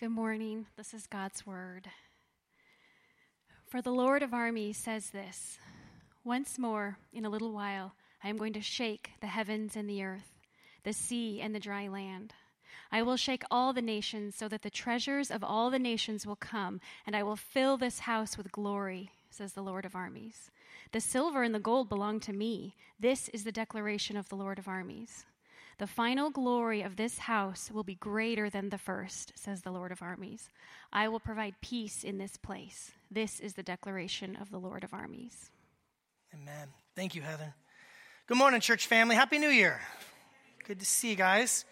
Good morning. This is God's word. For the Lord of armies says this Once more, in a little while, I am going to shake the heavens and the earth, the sea and the dry land. I will shake all the nations so that the treasures of all the nations will come, and I will fill this house with glory, says the Lord of armies. The silver and the gold belong to me. This is the declaration of the Lord of armies. The final glory of this house will be greater than the first, says the Lord of armies. I will provide peace in this place. This is the declaration of the Lord of armies. Amen. Thank you, Heather. Good morning, church family. Happy New Year. Good to see you guys.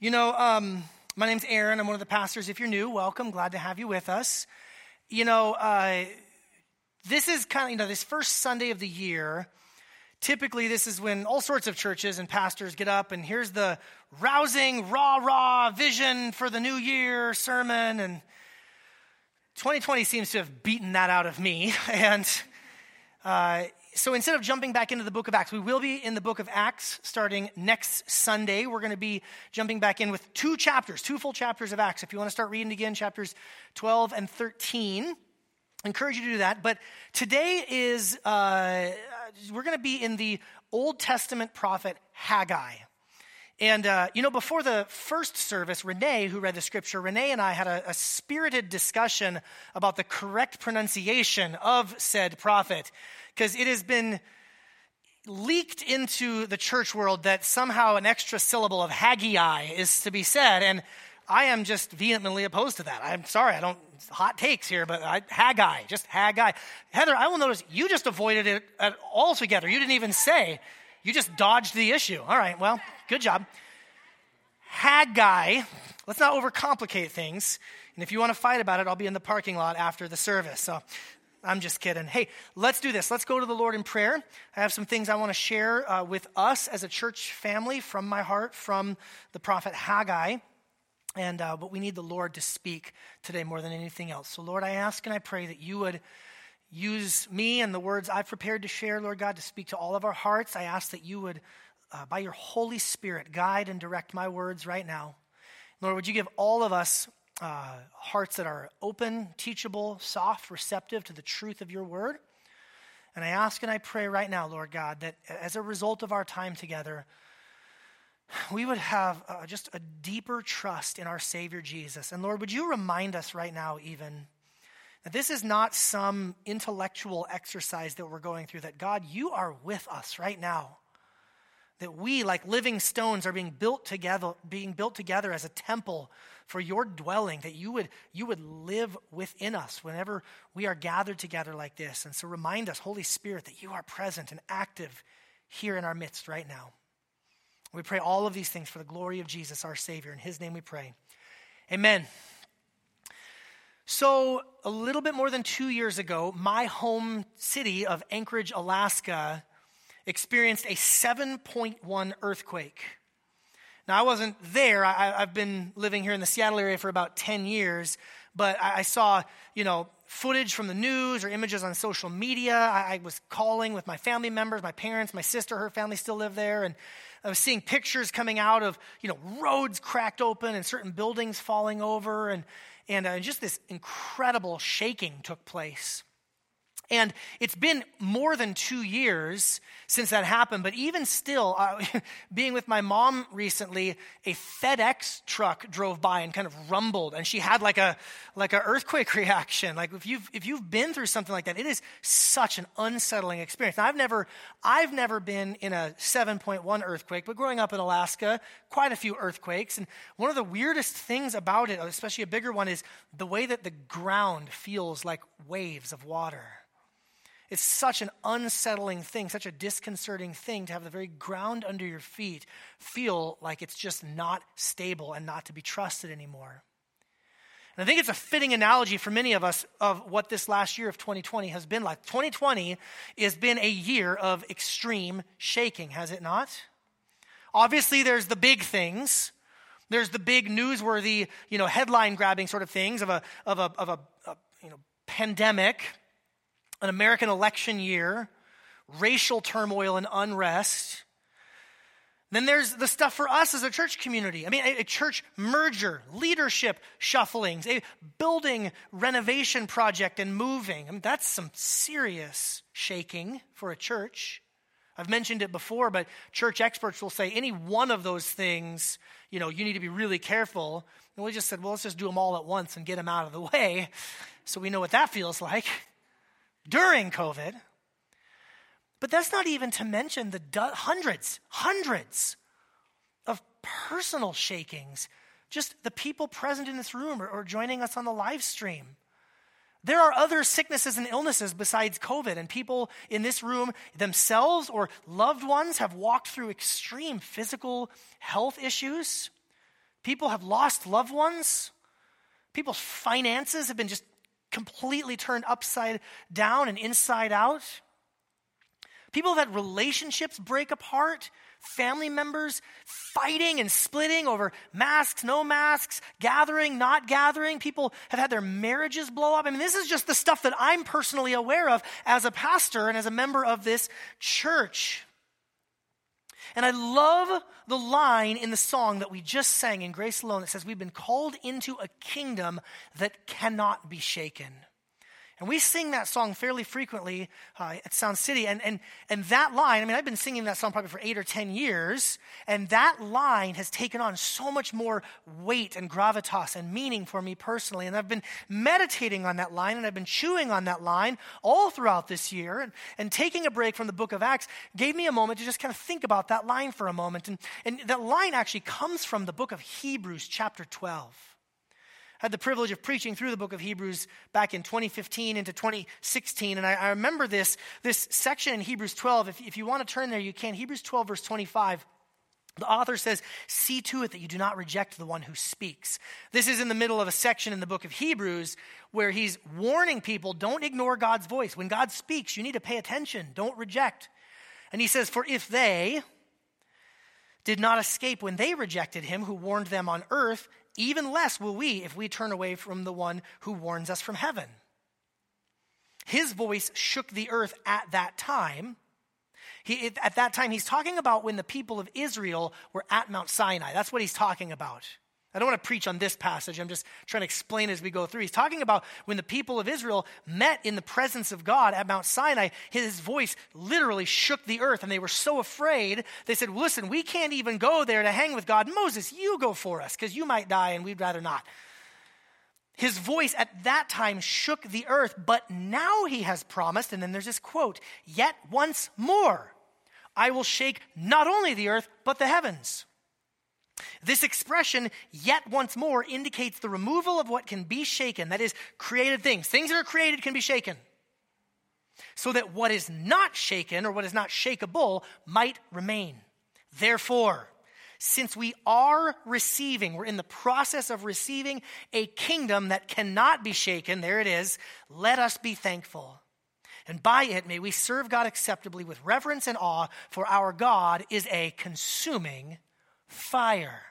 You know, um, my name's Aaron. I'm one of the pastors. If you're new, welcome. Glad to have you with us. You know, uh, this is kind of, you know, this first Sunday of the year Typically, this is when all sorts of churches and pastors get up, and here's the rousing, rah rah vision for the new year sermon. And 2020 seems to have beaten that out of me. And uh, so instead of jumping back into the book of Acts, we will be in the book of Acts starting next Sunday. We're going to be jumping back in with two chapters, two full chapters of Acts. If you want to start reading again, chapters 12 and 13. I encourage you to do that. But today is, uh, we're going to be in the Old Testament prophet Haggai. And, uh, you know, before the first service, Renee, who read the scripture, Renee and I had a, a spirited discussion about the correct pronunciation of said prophet. Because it has been leaked into the church world that somehow an extra syllable of Haggai is to be said. And I am just vehemently opposed to that. I'm sorry, I don't, hot takes here, but I, Haggai, just Haggai. Heather, I will notice you just avoided it altogether. You didn't even say, you just dodged the issue. All right, well, good job. Haggai, let's not overcomplicate things. And if you want to fight about it, I'll be in the parking lot after the service. So I'm just kidding. Hey, let's do this. Let's go to the Lord in prayer. I have some things I want to share uh, with us as a church family from my heart, from the prophet Haggai. And, uh, but we need the Lord to speak today more than anything else. So, Lord, I ask and I pray that you would use me and the words I've prepared to share, Lord God, to speak to all of our hearts. I ask that you would, uh, by your Holy Spirit, guide and direct my words right now. Lord, would you give all of us uh, hearts that are open, teachable, soft, receptive to the truth of your word? And I ask and I pray right now, Lord God, that as a result of our time together, we would have uh, just a deeper trust in our Savior Jesus. And Lord, would you remind us right now, even, that this is not some intellectual exercise that we're going through, that God, you are with us right now. That we, like living stones, are being built together, being built together as a temple for your dwelling, that you would, you would live within us whenever we are gathered together like this. And so remind us, Holy Spirit, that you are present and active here in our midst right now. We pray all of these things for the glory of Jesus, our Savior. In His name we pray. Amen. So, a little bit more than two years ago, my home city of Anchorage, Alaska, experienced a 7.1 earthquake. Now, I wasn't there. I, have been living here in the Seattle area for about 10 years, but I, I, saw, you know, footage from the news or images on social media. I, I was calling with my family members, my parents, my sister, her family still live there, and Was seeing pictures coming out of, you know, roads cracked open and certain buildings falling over, and, and uh, just this incredible shaking took place. And it's been more than two years since that happened, but even still, uh, being with my mom recently, a FedEx truck drove by and kind of rumbled, and she had like a like an earthquake reaction. Like if you've if you've been through something like that, it is such an unsettling experience. Now I've never I've never been in a 7.1 earthquake, but growing up in Alaska, quite a few earthquakes, and one of the weirdest things about it, especially a bigger one, is the way that the ground feels like waves of water. It's such an unsettling thing, such a disconcerting thing to have the very ground under your feet feel like it's just not stable and not to be trusted anymore. And I think it's a fitting analogy for many of us of what this last year of 2020 has been like. 2020 has been a year of extreme shaking, has it not? Obviously, there's the big things. There's the big newsworthy, you know, headline grabbing sort of things of a, of a, of a, a you know, pandemic an American election year, racial turmoil and unrest. Then there's the stuff for us as a church community. I mean, a, a, church merger, leadership shufflings, a building renovation project and moving. I mean, that's some serious shaking for a church. I've mentioned it before, but church experts will say any one of those things, you know, you need to be really careful. And we just said, well, let's just do them all at once and get them out of the way so we know what that feels like during COVID. But that's not even to mention the hundreds, hundreds of personal shakings. Just the people present in this room or, or joining us on the live stream. There are other sicknesses and illnesses besides COVID, and people in this room themselves or loved ones have walked through extreme physical health issues. People have lost loved ones. People's finances have been just completely turned upside down and inside out. People have had relationships break apart, family members fighting and splitting over masks, no masks, gathering, not gathering. People have had their marriages blow up. I mean, this is just the stuff that I'm personally aware of as a pastor and as a member of this church. And I love the line in the song that we just sang in Grace Alone that says, We've been called into a kingdom that cannot be shaken. And we sing that song fairly frequently uh, at Sound City. And, and, and that line, I mean, I've been singing that song probably for eight or 10 years. And that line has taken on so much more weight and gravitas and meaning for me personally. And I've been meditating on that line and I've been chewing on that line all throughout this year. And, and taking a break from the book of Acts gave me a moment to just kind of think about that line for a moment. And, and that line actually comes from the book of Hebrews, chapter 12 had the privilege of preaching through the book of Hebrews back in 2015 into 2016. And I, I remember this, this section in Hebrews 12. If, if you want to turn there, you can. Hebrews 12, verse 25. The author says, See to it that you do not reject the one who speaks. This is in the middle of a section in the book of Hebrews where he's warning people don't ignore God's voice. When God speaks, you need to pay attention, don't reject. And he says, For if they did not escape when they rejected him who warned them on earth, even less will we if we turn away from the one who warns us from heaven. His voice shook the earth at that time. He, at that time, he's talking about when the people of Israel were at Mount Sinai. That's what he's talking about. I don't want to preach on this passage. I'm just trying to explain as we go through. He's talking about when the people of Israel met in the presence of God at Mount Sinai, his voice literally shook the earth, and they were so afraid. They said, Listen, we can't even go there to hang with God. Moses, you go for us, because you might die, and we'd rather not. His voice at that time shook the earth, but now he has promised, and then there's this quote, Yet once more I will shake not only the earth, but the heavens. This expression, yet once more, indicates the removal of what can be shaken, that is, created things. Things that are created can be shaken. So that what is not shaken or what is not shakable might remain. Therefore, since we are receiving, we're in the process of receiving a kingdom that cannot be shaken, there it is, let us be thankful. And by it may we serve God acceptably with reverence and awe, for our God is a consuming fire.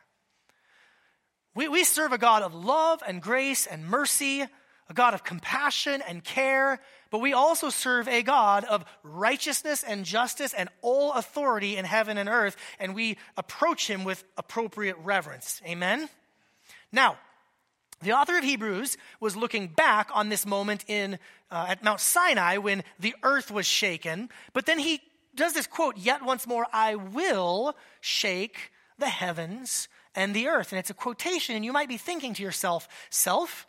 We, we serve a God of love and grace and mercy, a God of compassion and care, but we also serve a God of righteousness and justice and all authority in heaven and earth, and we approach him with appropriate reverence. Amen? Now, the author of Hebrews was looking back on this moment in, uh, at Mount Sinai when the earth was shaken, but then he does this quote, Yet once more I will shake the heavens and the earth. And it's a quotation, and you might be thinking to yourself, Self,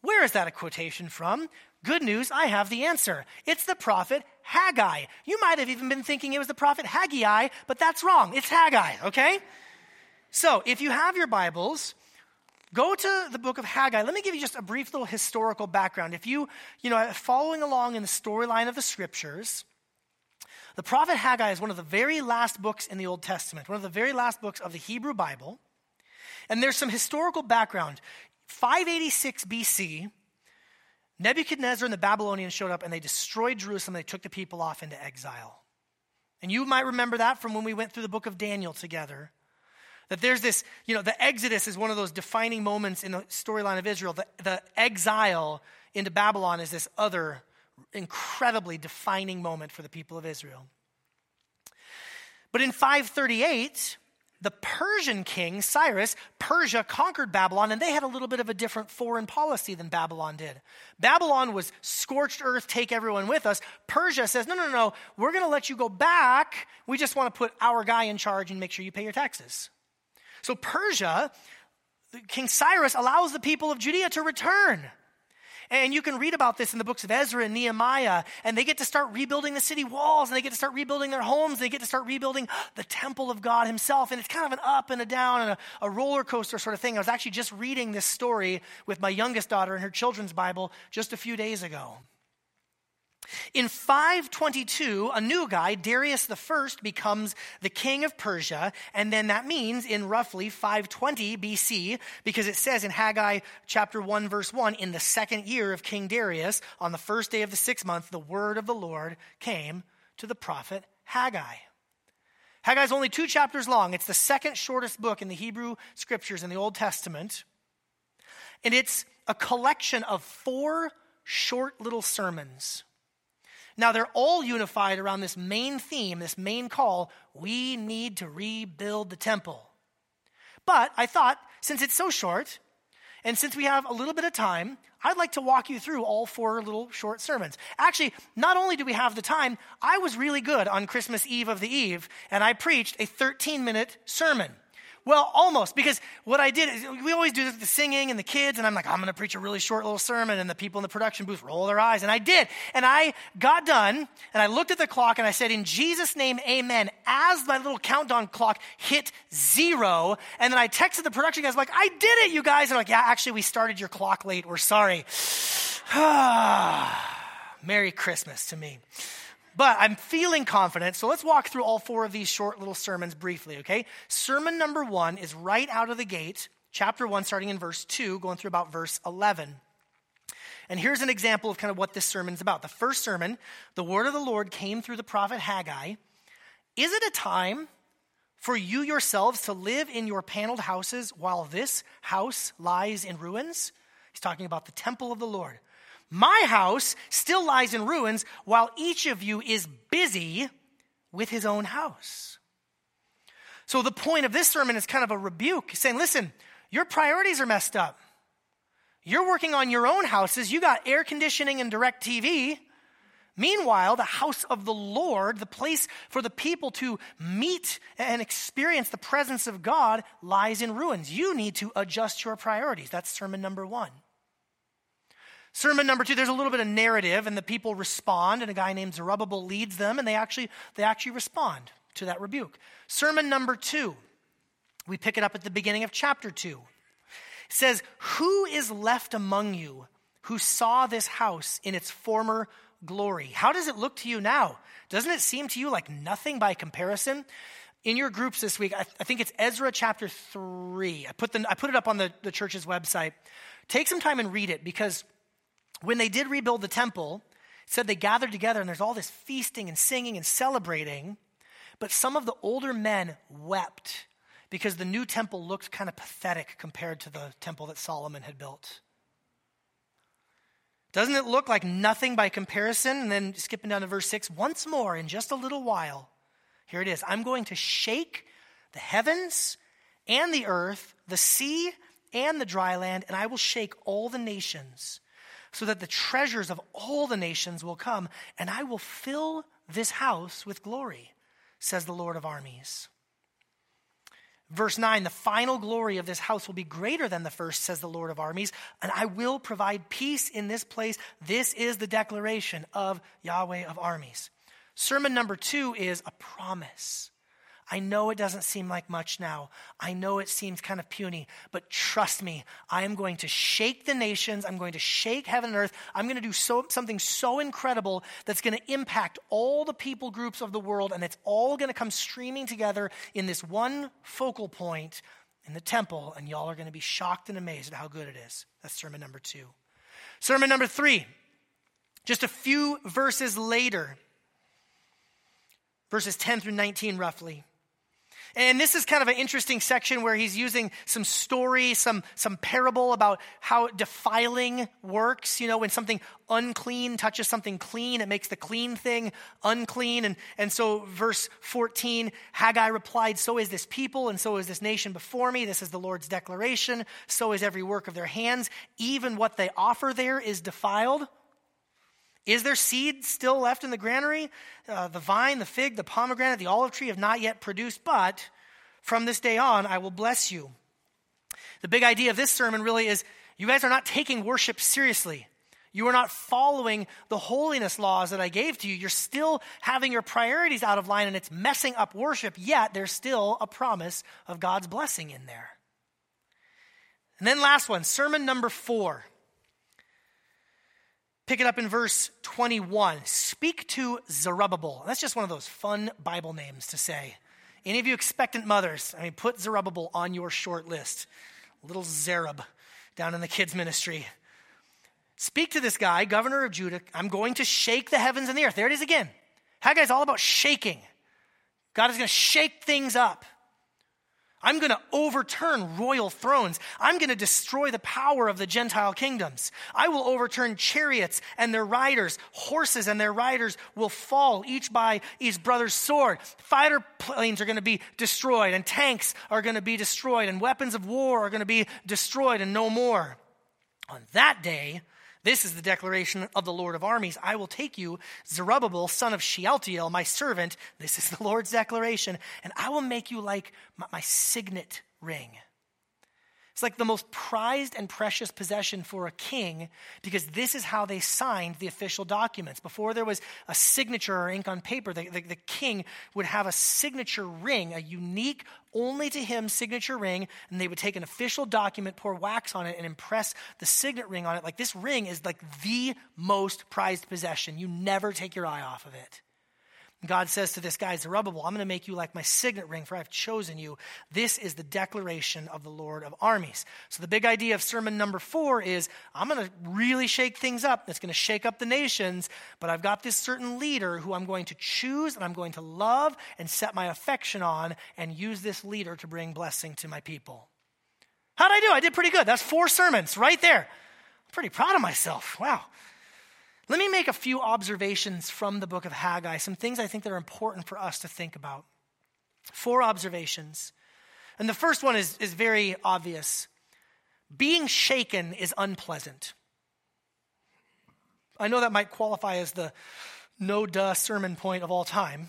where is that a quotation from? Good news, I have the answer. It's the prophet Haggai. You might have even been thinking it was the prophet Haggai, but that's wrong. It's Haggai, okay? So, if you have your Bibles, go to the book of Haggai. Let me give you just a brief little historical background. If you, you know, following along in the storyline of the scriptures, the prophet Haggai is one of the very last books in the Old Testament, one of the very last books of the Hebrew Bible. And there's some historical background. 586 BC, Nebuchadnezzar and the Babylonians showed up and they destroyed Jerusalem. They took the people off into exile. And you might remember that from when we went through the book of Daniel together. That there's this, you know, the Exodus is one of those defining moments in the storyline of Israel. The, the exile into Babylon is this other incredibly defining moment for the people of Israel. But in 538, the Persian king, Cyrus, Persia conquered Babylon, and they had a little bit of a different foreign policy than Babylon did. Babylon was scorched earth, take everyone with us. Persia says, no, no, no, we're going to let you go back. We just want to put our guy in charge and make sure you pay your taxes. So Persia, King Cyrus allows the people of Judea to return. And you can read about this in the books of Ezra and Nehemiah. And they get to start rebuilding the city walls, and they get to start rebuilding their homes, they get to start rebuilding the temple of God Himself. And it's kind of an up and a down and a, a roller coaster sort of thing. I was actually just reading this story with my youngest daughter in her children's Bible just a few days ago. In 522, a new guy, Darius I, becomes the king of Persia, and then that means in roughly 520 BC, because it says in Haggai chapter 1, verse 1, in the second year of King Darius, on the first day of the sixth month, the word of the Lord came to the prophet Haggai. Haggai is only two chapters long. It's the second shortest book in the Hebrew scriptures in the Old Testament. And it's a collection of four short little sermons now, they're all unified around this main theme, this main call we need to rebuild the temple. But I thought, since it's so short, and since we have a little bit of time, I'd like to walk you through all four little short sermons. Actually, not only do we have the time, I was really good on Christmas Eve of the Eve, and I preached a 13 minute sermon. Well, almost, because what I did is we always do the singing and the kids, and I'm like, I'm going to preach a really short little sermon, and the people in the production booth roll their eyes, and I did. And I got done, and I looked at the clock, and I said, In Jesus' name, amen, as my little countdown clock hit zero. And then I texted the production guys, like, I did it, you guys. And they're like, Yeah, actually, we started your clock late. We're sorry. Merry Christmas to me. But I'm feeling confident, so let's walk through all four of these short little sermons briefly, okay? Sermon number one is right out of the gate, chapter one, starting in verse two, going through about verse 11. And here's an example of kind of what this sermon is about. The first sermon, the word of the Lord came through the prophet Haggai. Is it a time for you yourselves to live in your paneled houses while this house lies in ruins? He's talking about the temple of the Lord. My house still lies in ruins while each of you is busy with his own house. So, the point of this sermon is kind of a rebuke, saying, listen, your priorities are messed up. You're working on your own houses, you got air conditioning and direct TV. Meanwhile, the house of the Lord, the place for the people to meet and experience the presence of God, lies in ruins. You need to adjust your priorities. That's sermon number one. Sermon number two, there's a little bit of narrative, and the people respond, and a guy named Zerubbabel leads them, and they actually, they actually respond to that rebuke. Sermon number two, we pick it up at the beginning of chapter two. It says, Who is left among you who saw this house in its former glory? How does it look to you now? Doesn't it seem to you like nothing by comparison? In your groups this week, I, I think it's Ezra chapter 3. I put, the, I put it up on the, the church's website. Take some time and read it because when they did rebuild the temple, it said they gathered together and there's all this feasting and singing and celebrating. But some of the older men wept because the new temple looked kind of pathetic compared to the temple that Solomon had built. Doesn't it look like nothing by comparison? And then skipping down to verse 6, once more in just a little while, here it is I'm going to shake the heavens and the earth, the sea and the dry land, and I will shake all the nations so that the treasures of all the nations will come, and I will fill this house with glory, says the Lord of armies. Verse 9, the final glory of this house will be greater than the first, says the Lord of armies, and I will provide peace in this place. This is the declaration of Yahweh of armies. Sermon number two is a promise. I know it doesn't seem like much now. I know it seems kind of puny, but trust me, I am going to shake the nations. I'm going to shake heaven and earth. I'm going to do so, something so incredible that's going to impact all the people groups of the world, and it's all going to come streaming together in this one focal point in the temple, and y'all are going to be shocked and amazed at how good it is. That's sermon number two. Sermon number three, just a few verses later, verses 10 through 19 roughly. And this is kind of an interesting section where he's using some story, some, some parable about how defiling works. You know, when something unclean touches something clean, it makes the clean thing unclean. And, and so, verse 14, Haggai replied, So is this people, and so is this nation before me. This is the Lord's declaration. So is every work of their hands. Even what they offer there is defiled. Is there seed still left in the granary? Uh, the vine, the fig, the pomegranate, the olive tree have not yet produced, but from this day on I will bless you. The big idea of this sermon really is you guys are not taking worship seriously. You are not following the holiness laws that I gave to you. You're still having your priorities out of line and it's messing up worship, yet there's still a promise of God's blessing in there. And then, last one, sermon number four. Pick it up in verse 21. Speak to Zerubbabel. That's just one of those fun Bible names to say. Any of you expectant mothers, I mean, put Zerubbabel on your short list. Little Zerub down in the kids' ministry. Speak to this guy, governor of Judah. I'm going to shake the heavens and the earth. There it is again. Haggai's all about shaking. God is going to shake things up. I'm going to overturn royal thrones. I'm going to destroy the power of the Gentile kingdoms. I will overturn chariots and their riders. Horses and their riders will fall, each by each brother's sword. Fighter planes are going to be destroyed, and tanks are going to be destroyed, and weapons of war are going to be destroyed, and no more. On that day, this is the declaration of the Lord of armies. I will take you, Zerubbabel, son of Shealtiel, my servant. This is the Lord's declaration. And I will make you like my, my signet ring. It's like the most prized and precious possession for a king because this is how they signed the official documents. Before there was a signature or ink on paper, the, the, the, king would have a signature ring, a unique, only to him signature ring, and they would take an official document, pour wax on it, and impress the signet ring on it. Like this ring is like the most prized possession. You never take your eye off of it. God says to this guy, Zerubbabel, I'm going to make you like my signet ring, for I've chosen you. This is the declaration of the Lord of armies. So, the big idea of sermon number four is I'm going to really shake things up. It's going to shake up the nations, but I've got this certain leader who I'm going to choose and I'm going to love and set my affection on and use this leader to bring blessing to my people. How'd I do? I did pretty good. That's four sermons right there. I'm pretty proud of myself. Wow. Let me make a few observations from the book of Haggai, some things I think that are important for us to think about. Four observations. And the first one is, is very obvious being shaken is unpleasant. I know that might qualify as the no duh sermon point of all time,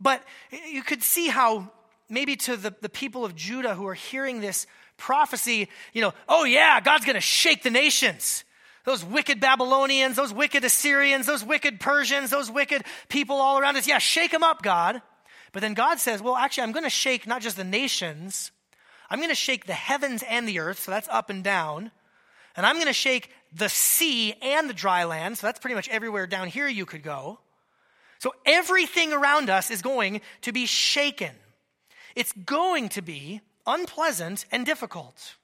but you could see how maybe to the, the people of Judah who are hearing this prophecy, you know, oh yeah, God's going to shake the nations those wicked Babylonians, those wicked Assyrians, those wicked Persians, those wicked people all around us. Yeah, shake them up, God. But then God says, well, actually, I'm going to shake not just the nations, I'm going to shake the heavens and the earth, so that's up and down. And I'm going to shake the sea and the dry land, so that's pretty much everywhere down here you could go. So everything around us is going to be shaken. It's going to be unpleasant and difficult.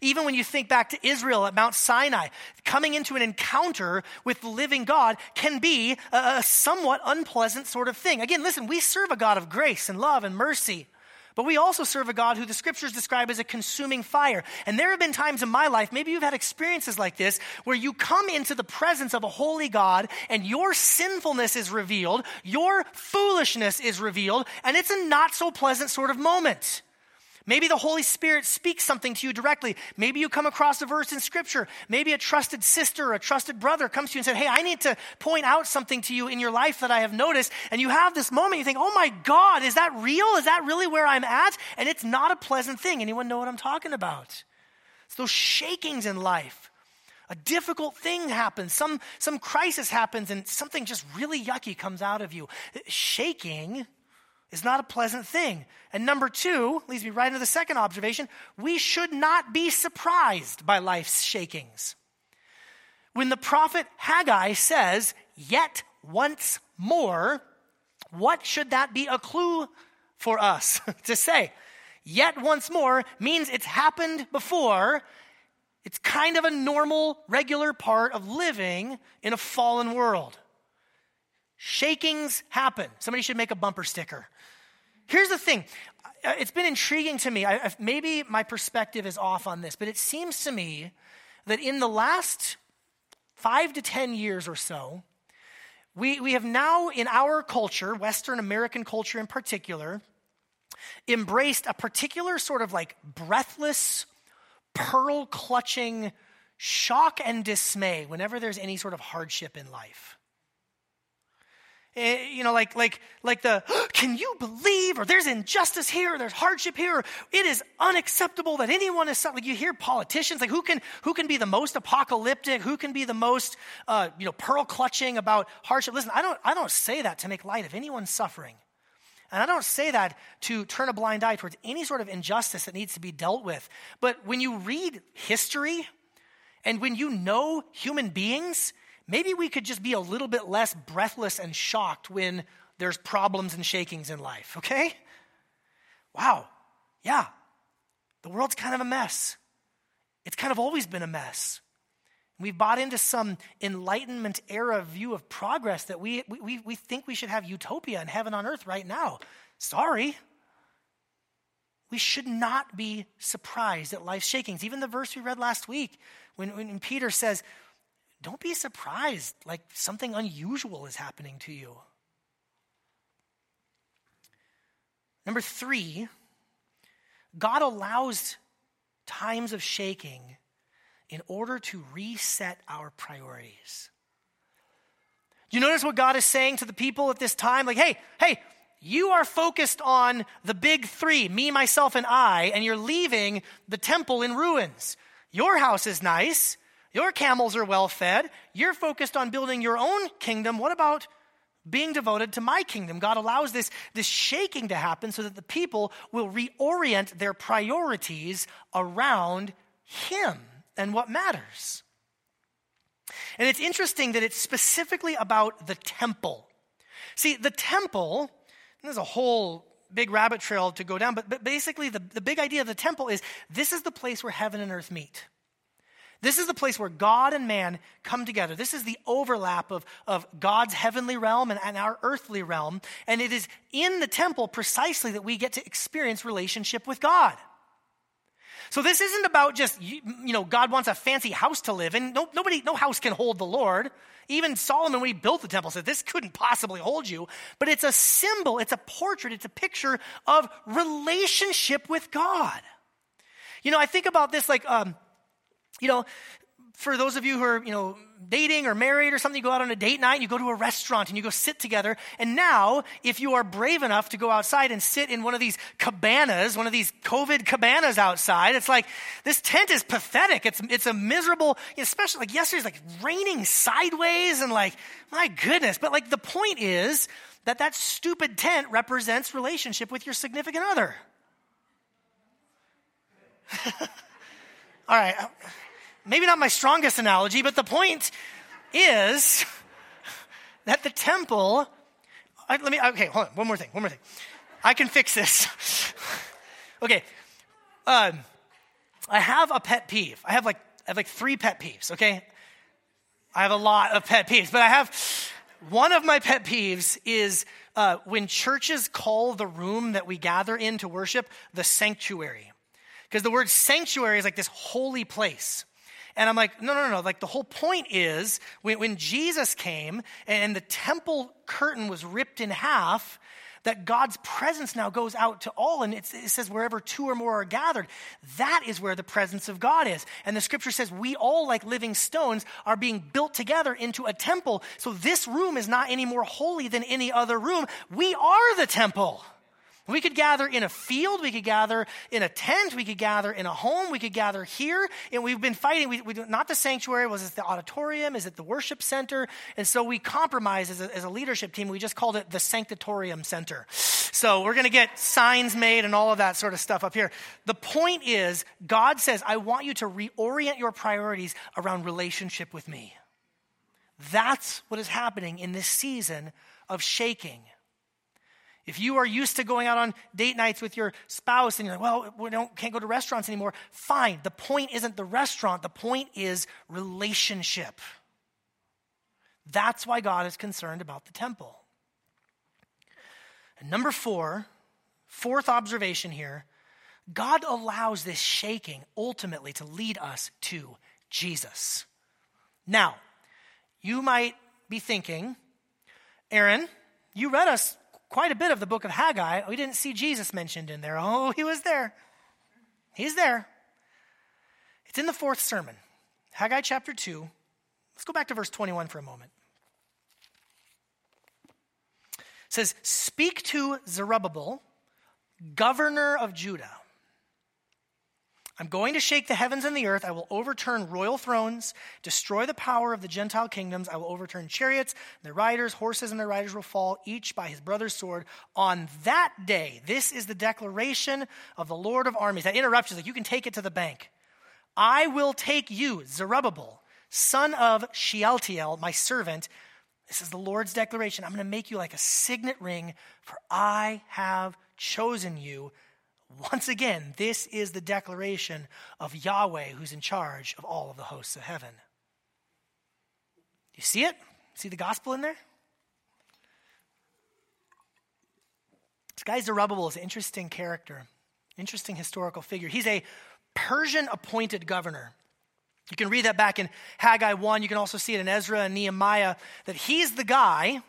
Even when you think back to Israel at Mount Sinai, coming into an encounter with the living God can be a, somewhat unpleasant sort of thing. Again, listen, we serve a God of grace and love and mercy. But we also serve a God who the scriptures describe as a consuming fire. And there have been times in my life, maybe you've had experiences like this, where you come into the presence of a holy God and your sinfulness is revealed, your foolishness is revealed, and it's a not so pleasant sort of moment. Maybe the Holy Spirit speaks something to you directly. Maybe you come across a verse in Scripture. Maybe a trusted sister or a trusted brother comes to you and says, Hey, I need to point out something to you in your life that I have noticed. And you have this moment, you think, Oh my God, is that real? Is that really where I'm at? And it's not a pleasant thing. Anyone know what I'm talking about? It's those shakings in life. A difficult thing happens, some, some crisis happens, and something just really yucky comes out of you. Shaking is not a pleasant thing. And number two, leads me right into the second observation we should not be surprised by life's shakings. When the prophet Haggai says, yet once more, what should that be a clue for us to say? Yet once more means it's happened before. It's kind of a normal, regular part of living in a fallen world. Shakings happen. Somebody should make a bumper sticker. Here's the thing uh, it's been intriguing to me. I, maybe my perspective is off on this, but it seems to me that in the last five to 10 years or so, we, we have now, in our culture, Western American culture in particular, embraced a particular sort of like breathless, pearl clutching shock and dismay whenever there's any sort of hardship in life. Eh, you know, like, like, like the, can you believe, or there's injustice here, or there's hardship here, or it is unacceptable that anyone is, like you hear politicians, like who can, who can be the most apocalyptic, who can be the most, uh, you know, pearl clutching about hardship. Listen, I don't, I don't say that to make light of anyone's suffering. And I don't say that to turn a blind eye towards any sort of injustice that needs to be dealt with. But when you read history, and when you know human beings, maybe we could just be a little bit less breathless and shocked when there's problems and shakings in life, okay? Wow, yeah, the world's kind of a mess. It's kind of always been a mess. We've bought into some Enlightenment era view of progress that we, we, we think we should have utopia and heaven on earth right now. Sorry. We should not be surprised at life's shakings. Even the verse we read last week, when, when Peter says, don't be surprised like something unusual is happening to you. Number three, God allows times of shaking in order to reset our priorities. Do you notice what God is saying to the people at this time? Like, hey, hey, you are focused on the big three, me, myself, and I, and you're leaving the temple in ruins. Your house is nice. Your camels are well fed. You're focused on building your own kingdom. What about being devoted to my kingdom? God allows this, this shaking to happen so that the people will reorient their priorities around Him and what matters. And it's interesting that it's specifically about the temple. See, the temple, there's a whole big rabbit trail to go down, but, but basically, the, the big idea of the temple is this is the place where heaven and earth meet. This is the place where God and man come together. This is the overlap of, of God's heavenly realm and, and our earthly realm. And it is in the temple precisely that we get to experience relationship with God. So this isn't about just, you, you know, God wants a fancy house to live in. No, nobody, no house can hold the Lord. Even Solomon, when he built the temple, said this couldn't possibly hold you. But it's a symbol, it's a portrait, it's a picture of relationship with God. You know, I think about this like, um, you know, for those of you who are, you know, dating or married or something, you go out on a date night and you go to a restaurant and you go sit together. And now, if you are brave enough to go outside and sit in one of these cabanas, one of these COVID cabanas outside, it's like, this tent is pathetic. It's, it's a miserable, especially like yesterday's like raining sideways and like, my goodness. But like the point is that that stupid tent represents relationship with your significant other. All right maybe not my strongest analogy, but the point is that the temple. I, let me. Okay, hold on. One more thing. One more thing. I can fix this. okay. Um, I have a pet peeve. I have like I have like three pet peeves. Okay. I have a lot of pet peeves, but I have one of my pet peeves is uh, when churches call the room that we gather in to worship the sanctuary. Because the word sanctuary is like this holy place. And I'm like, no, no, no. Like the whole point is when, when Jesus came and the temple curtain was ripped in half, that God's presence now goes out to all. And it says, wherever two or more are gathered, that is where the presence of God is. And the scripture says, we all, like living stones, are being built together into a temple. So this room is not any more holy than any other room. We are the temple. We could gather in a field, we could gather in a tent, we could gather in a home, we could gather here. And we've been fighting, we, we, not the sanctuary, was it the auditorium? Is it the worship center? And so we compromised as a, as a leadership team. We just called it the Sanctatorium Center. So we're going to get signs made and all of that sort of stuff up here. The point is, God says, I want you to reorient your priorities around relationship with me. That's what is happening in this season of shaking. If you are used to going out on date nights with your spouse and you're like, well, we don't, can't go to restaurants anymore, fine. The point isn't the restaurant, the point is relationship. That's why God is concerned about the temple. And number four, fourth observation here God allows this shaking ultimately to lead us to Jesus. Now, you might be thinking, Aaron, you read us quite a bit of the book of Haggai. We didn't see Jesus mentioned in there. Oh, he was there. He's there. It's in the fourth sermon, Haggai chapter 2. Let's go back to verse 21 for a moment. It says, Speak to Zerubbabel, governor of Judah I'm going to shake the heavens and the earth. I will overturn royal thrones, destroy the power of the Gentile kingdoms. I will overturn chariots, their riders, horses and their riders will fall, each by his brother's sword. On that day, this is the declaration of the Lord of armies. That interruption like, you can take it to the bank. I will take you, Zerubbabel, son of Shealtiel, my servant. This is the Lord's declaration. I'm going to make you like a signet ring, for I have chosen you once again, this is the declaration of Yahweh who's in charge of all of the hosts of heaven. You see it? See the gospel in there? This guy Zerubbabel is an interesting character, interesting historical figure. He's a Persian appointed governor. You can read that back in Haggai 1. You can also see it in Ezra and Nehemiah that he's the guy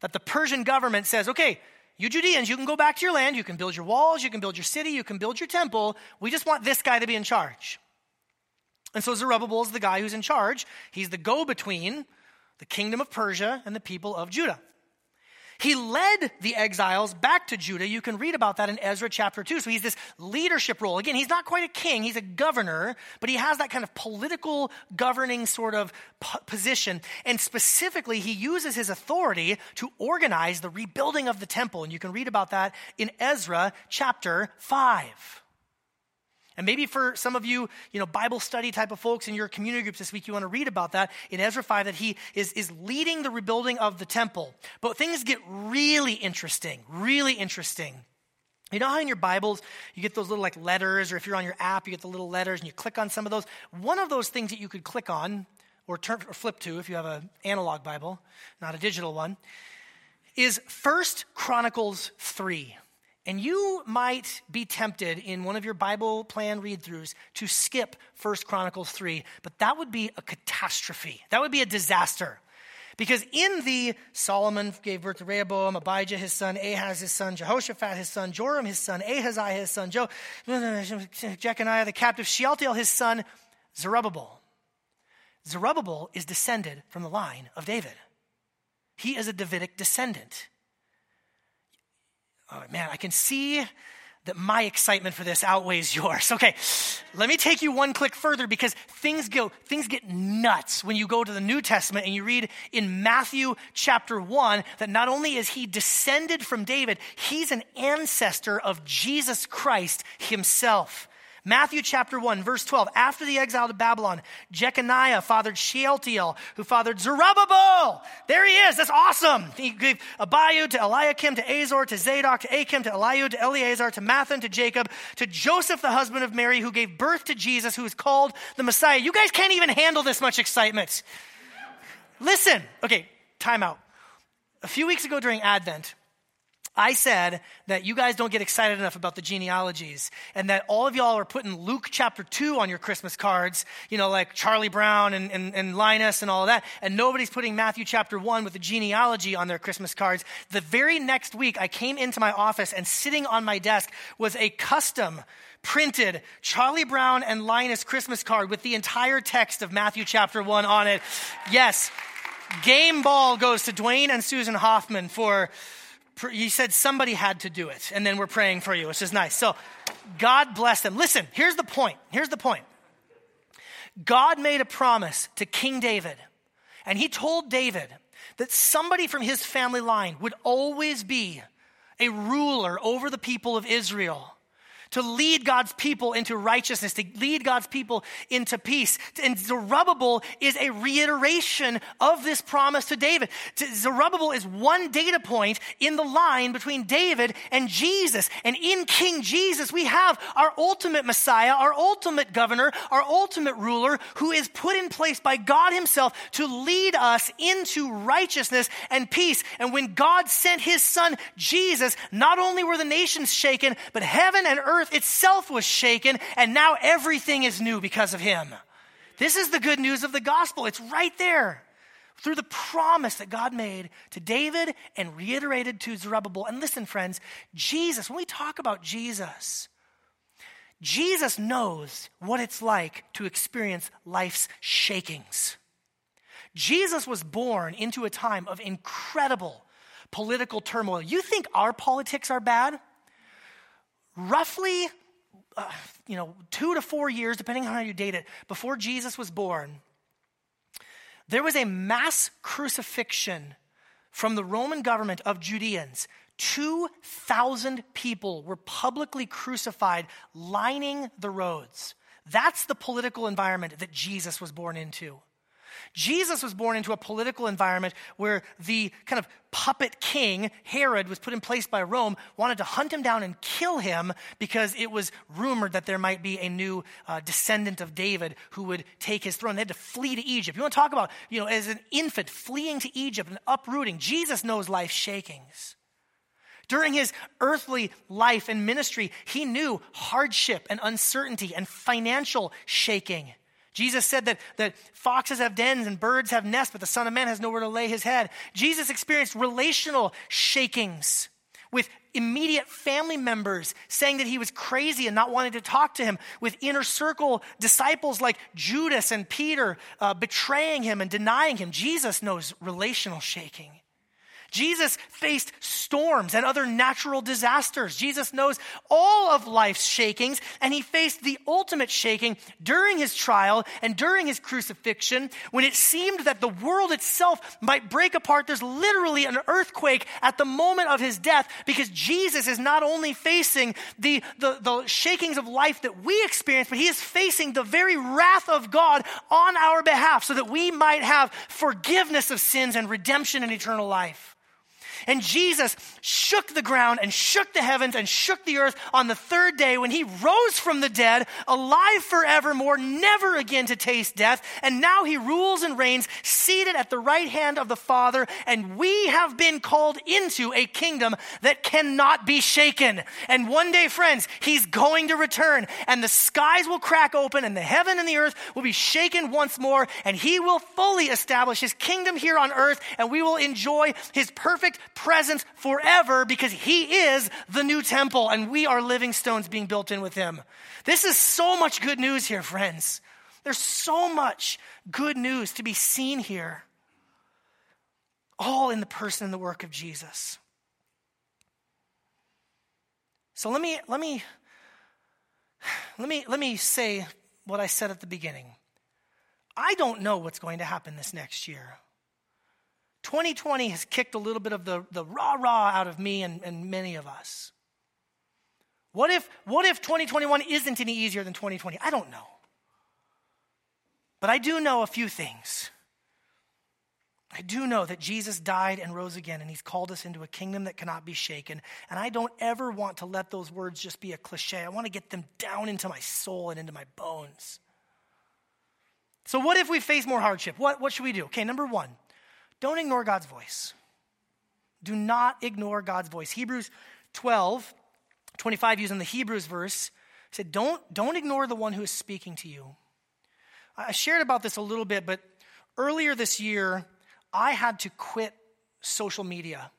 that the Persian government says, okay, you Judeans, you can go back to your land, you can build your walls, you can build your city, you can build your temple. We just want this guy to be in charge. And so Zerubbabel is the guy who's in charge. He's the go between the kingdom of Persia and the people of Judah. He led the exiles back to Judah. You can read about that in Ezra chapter 2. So he's this leadership role. Again, he's not quite a king, he's a governor, but he has that kind of political governing sort of position. And specifically, he uses his authority to organize the rebuilding of the temple. And you can read about that in Ezra chapter 5. And maybe for some of you, you know, Bible study type of folks in your community groups this week, you want to read about that in Ezra 5 that he is, is leading the rebuilding of the temple. But things get really interesting, really interesting. You know how in your Bibles you get those little like letters, or if you're on your app, you get the little letters and you click on some of those? One of those things that you could click on or turn or flip to if you have an analog Bible, not a digital one, is First Chronicles 3. And you might be tempted in one of your Bible plan read throughs to skip 1 Chronicles 3, but that would be a catastrophe. That would be a disaster. Because in the Solomon gave birth to Rehoboam, Abijah his son, Ahaz his son, Jehoshaphat his son, Joram his son, Ahaziah his son, jo- Jeconiah the captive, Shealtiel his son, Zerubbabel. Zerubbabel is descended from the line of David. He is a Davidic descendant. Oh, man, I can see that my excitement for this outweighs yours. Okay, let me take you one click further because things go things get nuts when you go to the New Testament and you read in Matthew chapter 1 that not only is he descended from David, he's an ancestor of Jesus Christ himself. Matthew chapter 1, verse 12. After the exile to Babylon, Jeconiah fathered Shealtiel, who fathered Zerubbabel. There he is. That's awesome. He gave Abiud to Eliakim, to Azor, to Zadok, to Achim, to Eliud, to Eleazar, to Matthan, to Jacob, to Joseph, the husband of Mary, who gave birth to Jesus, who is called the Messiah. You guys can't even handle this much excitement. Listen. Okay, time out. A few weeks ago during Advent, I said that you guys don't get excited enough about the genealogies and that all of y'all are putting Luke chapter 2 on your Christmas cards, you know, like Charlie Brown and, and, and Linus and all of that, and nobody's putting Matthew chapter 1 with the genealogy on their Christmas cards. The very next week, I came into my office and sitting on my desk was a custom printed Charlie Brown and Linus Christmas card with the entire text of Matthew chapter 1 on it. Yes. Game ball goes to Dwayne and Susan Hoffman for you said somebody had to do it, and then we're praying for you, which is nice. So, God bless them. Listen, here's the point. Here's the point. God made a promise to King David, and he told David that somebody from his family line would always be a ruler over the people of Israel. To lead God's people into righteousness, to lead God's people into peace. And Zerubbabel is a reiteration of this promise to David. Zerubbabel is one data point in the line between David and Jesus. And in King Jesus, we have our ultimate Messiah, our ultimate governor, our ultimate ruler, who is put in place by God Himself to lead us into righteousness and peace. And when God sent His Son, Jesus, not only were the nations shaken, but heaven and earth earth itself was shaken, and now everything is new because of him. This is the good news of the gospel. It's right there through the promise that God made to David and reiterated to Zerubbabel. And listen, friends, Jesus, when we talk about Jesus, Jesus knows what it's like to experience life's shakings. Jesus was born into a time of incredible political turmoil. You think our politics are bad? Roughly, uh, you know, two to four years, depending on how you date it, before Jesus was born, there was a mass crucifixion from the Roman government of Judeans. 2,000 people were publicly crucified, lining the roads. That's the political environment that Jesus was born into. Jesus was born into a political environment where the kind of puppet king, Herod, was put in place by Rome, wanted to hunt him down and kill him because it was rumored that there might be a new uh, descendant of David who would take his throne. They had to flee to Egypt. You want to talk about, you know, as an infant fleeing to Egypt and uprooting. Jesus knows life shakings. During his earthly life and ministry, he knew hardship and uncertainty and financial shaking. Jesus said that, that foxes have dens and birds have nests, but the Son of Man has nowhere to lay his head. Jesus experienced relational shakings with immediate family members saying that he was crazy and not wanting to talk to him, with inner circle disciples like Judas and Peter uh, betraying him and denying him. Jesus knows relational shaking. Jesus faced storms and other natural disasters. Jesus knows all of life's shakings, and he faced the ultimate shaking during his trial and during his crucifixion when it seemed that the world itself might break apart. There's literally an earthquake at the moment of his death because Jesus is not only facing the, the, the shakings of life that we experience, but he is facing the very wrath of God on our behalf so that we might have forgiveness of sins and redemption and eternal life. And Jesus shook the ground and shook the heavens and shook the earth on the third day when he rose from the dead, alive forevermore, never again to taste death. And now he rules and reigns, seated at the right hand of the Father. And we have been called into a kingdom that cannot be shaken. And one day, friends, he's going to return, and the skies will crack open, and the heaven and the earth will be shaken once more, and he will fully establish his kingdom here on earth, and we will enjoy his perfect presence forever because he is the new temple and we are living stones being built in with him. This is so much good news here, friends. There's so much good news to be seen here. All in the person and the work of Jesus. So let me let me let me let me say what I said at the beginning. I don't know what's going to happen this next year. 2020 has kicked a little bit of the, the rah rah out of me and, and many of us. What if, what if 2021 isn't any easier than 2020? I don't know. But I do know a few things. I do know that Jesus died and rose again, and he's called us into a kingdom that cannot be shaken. And I don't ever want to let those words just be a cliche. I want to get them down into my soul and into my bones. So, what if we face more hardship? What, what should we do? Okay, number one, don't ignore God's voice. Do not ignore God's voice. Hebrews 12, 25, using the Hebrews verse, said, don't, don't ignore the one who is speaking to you. I shared about this a little bit, but earlier this year, I had to quit social media.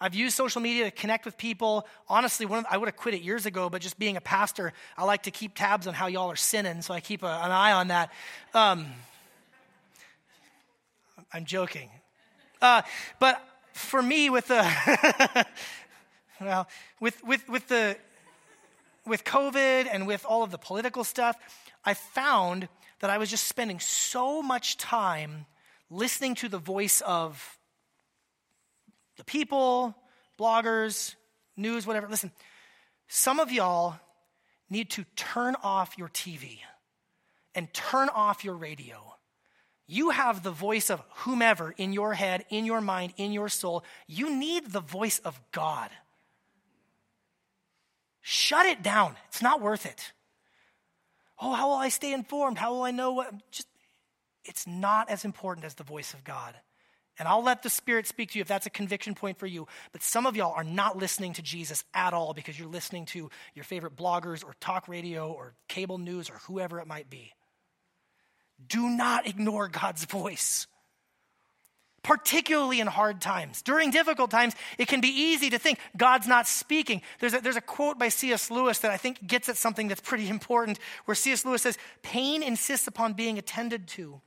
I've used social media to connect with people. Honestly, of, I would have quit it years ago, but just being a pastor, I like to keep tabs on how y'all are sinning, so I keep a, an eye on that. Um, I'm joking. Uh, but for me, with the well, with with with the with COVID and with all of the political stuff, I found that I was just spending so much time listening to the voice of the people, bloggers, news, whatever. Listen, some of y'all need to turn off your TV and turn off your radio. You have the voice of whomever in your head, in your mind, in your soul. You need the voice of God. Shut it down. It's not worth it. Oh, how will I stay informed? How will I know what? Just, it's not as important as the voice of God. And I'll let the Spirit speak to you if that's a conviction point for you. But some of y'all are not listening to Jesus at all because you're listening to your favorite bloggers or talk radio or cable news or whoever it might be. Do not ignore God's voice, particularly in hard times. During difficult times, it can be easy to think God's not speaking. There's a, there's a quote by C.S. Lewis that I think gets at something that's pretty important, where C.S. Lewis says, Pain insists upon being attended to.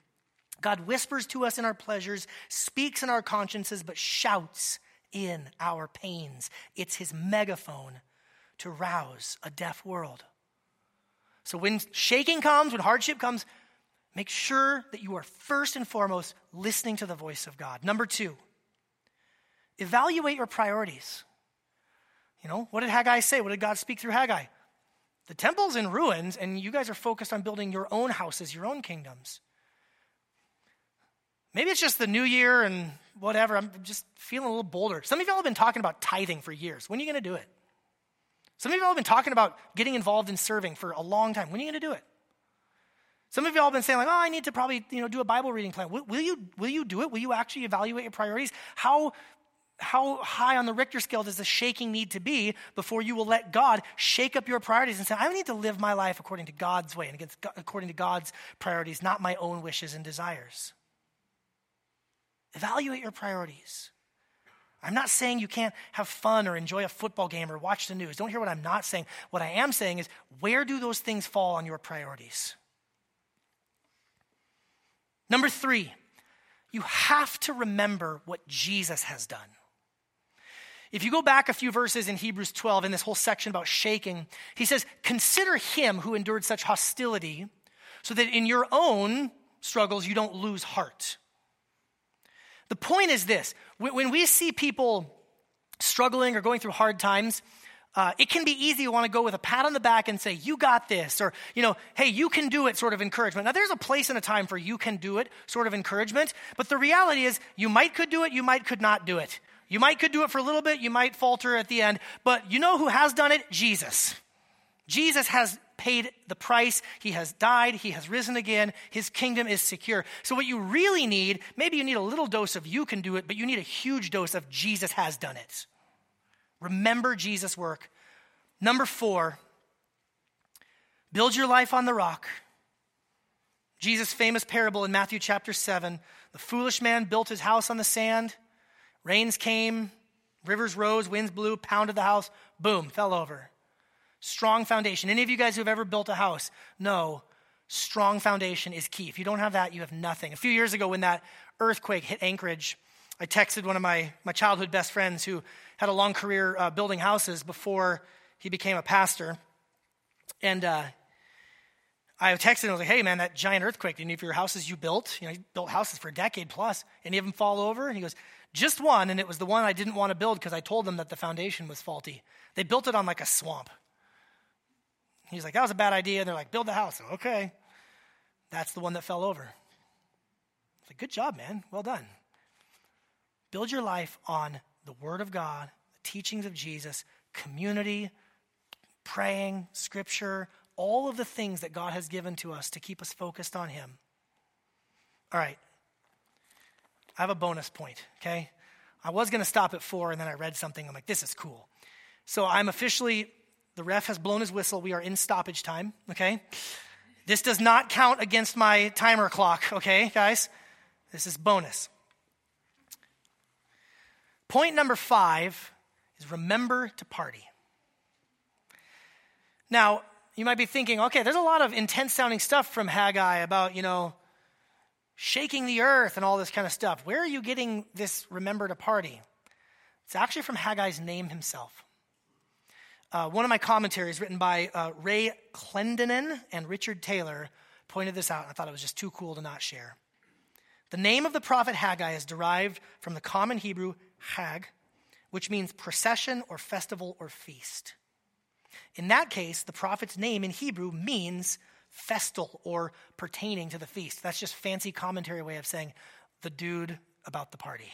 God whispers to us in our pleasures, speaks in our consciences, but shouts in our pains. It's his megaphone to rouse a deaf world. So when shaking comes, when hardship comes, make sure that you are first and foremost listening to the voice of God. Number two, evaluate your priorities. You know, what did Haggai say? What did God speak through Haggai? The temple's in ruins, and you guys are focused on building your own houses, your own kingdoms. Maybe it's just the new year and whatever. I'm just feeling a little bolder. Some of y'all have been talking about tithing for years. When are you going to do it? Some of y'all have been talking about getting involved in serving for a long time. When are you going to do it? Some of y'all have been saying, like, oh, I need to probably, you know, do a Bible reading plan. Will, will, you, will you do it? Will you actually evaluate your priorities? How, how high on the Richter scale does the shaking need to be before you will let God shake up your priorities and say, I need to live my life according to God's way and against, according to God's priorities, not my own wishes and desires? Evaluate your priorities. I'm not saying you can't have fun or enjoy a football game or watch the news. Don't hear what I'm not saying. What I am saying is, where do those things fall on your priorities? Number three, you have to remember what Jesus has done. If you go back a few verses in Hebrews 12, in this whole section about shaking, he says, Consider him who endured such hostility, so that in your own struggles you don't lose heart. The point is this when we see people struggling or going through hard times, uh, it can be easy to want to go with a pat on the back and say, You got this, or, you know, hey, you can do it sort of encouragement. Now, there's a place and a time for you can do it sort of encouragement, but the reality is, you might could do it, you might could not do it. You might could do it for a little bit, you might falter at the end, but you know who has done it? Jesus. Jesus has paid the price. He has died. He has risen again. His kingdom is secure. So, what you really need, maybe you need a little dose of you can do it, but you need a huge dose of Jesus has done it. Remember Jesus' work. Number four, build your life on the rock. Jesus' famous parable in Matthew chapter 7 the foolish man built his house on the sand. Rains came, rivers rose, winds blew, pounded the house, boom, fell over. Strong foundation. Any of you guys who have ever built a house know strong foundation is key. If you don't have that, you have nothing. A few years ago, when that earthquake hit Anchorage, I texted one of my, my childhood best friends who had a long career uh, building houses before he became a pastor. And uh, I texted him, I was like, hey, man, that giant earthquake, any of your houses you built? You know, he built houses for a decade plus. Any of them fall over? And he goes, just one, and it was the one I didn't want to build because I told them that the foundation was faulty. They built it on like a swamp. He's like, that was a bad idea. And they're like, build the house. Okay. That's the one that fell over. It's like, good job, man. Well done. Build your life on the Word of God, the teachings of Jesus, community, praying, scripture, all of the things that God has given to us to keep us focused on Him. All right. I have a bonus point, okay? I was going to stop at four, and then I read something. I'm like, this is cool. So I'm officially the ref has blown his whistle. We are in stoppage time, okay? This does not count against my timer clock, okay, guys? This is bonus. Point number five is remember to party. Now, you might be thinking, okay, there's a lot of intense sounding stuff from Haggai about, you know, shaking the earth and all this kind of stuff. Where are you getting this remember to party? It's actually from Haggai's name himself. Uh, one of my commentaries, written by uh, Ray Clendenen and Richard Taylor, pointed this out, and I thought it was just too cool to not share. The name of the prophet Haggai is derived from the common Hebrew Hag, which means procession or festival or feast. In that case, the prophet's name in Hebrew means festal or pertaining to the feast. That's just fancy commentary way of saying the dude about the party.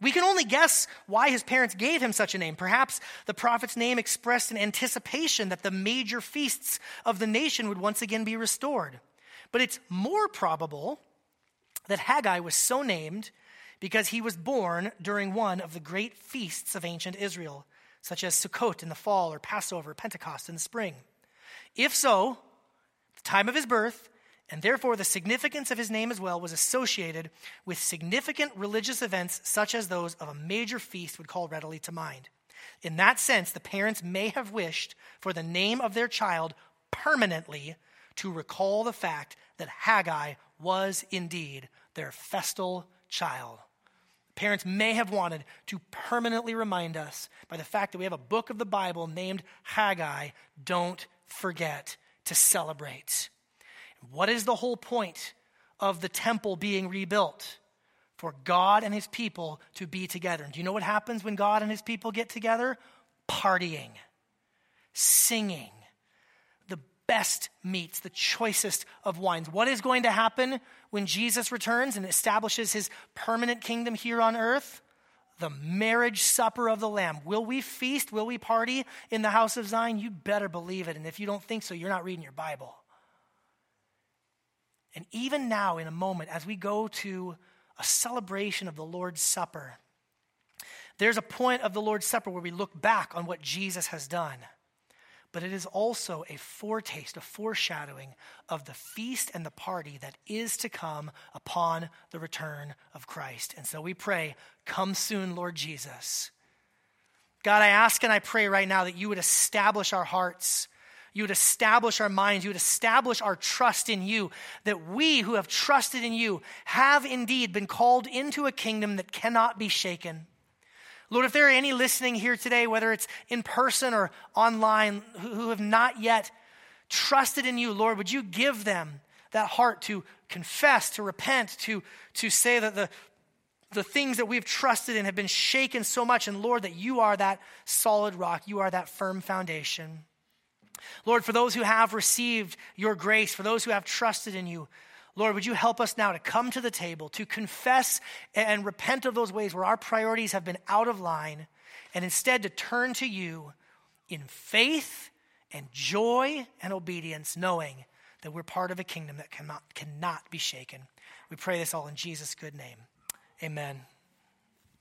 We can only guess why his parents gave him such a name. Perhaps the prophet's name expressed an anticipation that the major feasts of the nation would once again be restored. But it's more probable that Haggai was so named because he was born during one of the great feasts of ancient Israel, such as Sukkot in the fall or Passover, Pentecost in the spring. If so, the time of his birth, and therefore the significance of his name as well, was associated with significant religious events such as those of a major feast would call readily to mind. In that sense, the parents may have wished for the name of their child permanently to recall the fact that Haggai was indeed their festal child. Parents may have wanted to permanently remind us by the fact that we have a book of the Bible named Haggai, don't forget to celebrate. What is the whole point of the temple being rebuilt? For God and his people to be together. And do you know what happens when God and his people get together? Partying, singing, best meats, the choicest of wines. What is going to happen when Jesus returns and establishes his permanent kingdom here on earth? The marriage supper of the Lamb. Will we feast? Will we party in the house of Zion? You better believe it. And if you don't think so, you're not reading your Bible. And even now, in a moment, as we go to a celebration of the Lord's Supper, there's a point of the Lord's Supper where we look back on what Jesus has done but it is also a foretaste, a foreshadowing of the feast and the party that is to come upon the return of Christ. And so we pray, Come soon, Lord Jesus. God, I ask and I pray right now that you would establish our hearts. You would establish our minds. You would establish our trust in you. That we who have trusted in you have indeed been called into a kingdom that cannot be shaken. Lord, if there are any listening here today, whether it's in person or online, who have not yet trusted in you, Lord, would you give them that heart to confess, to repent, to, to say that the, the things that we've trusted in have been shaken so much, and Lord, that you are that solid rock, you are that firm foundation. Lord, for those who have received your grace, for those who have trusted in you, Lord, would you help us now to come to the table, to confess and repent of those ways where our priorities have been out of line, and instead to turn to you in faith and joy and obedience, knowing that we're part of a kingdom that cannot, cannot be shaken. We pray this all in Jesus' good name. Amen.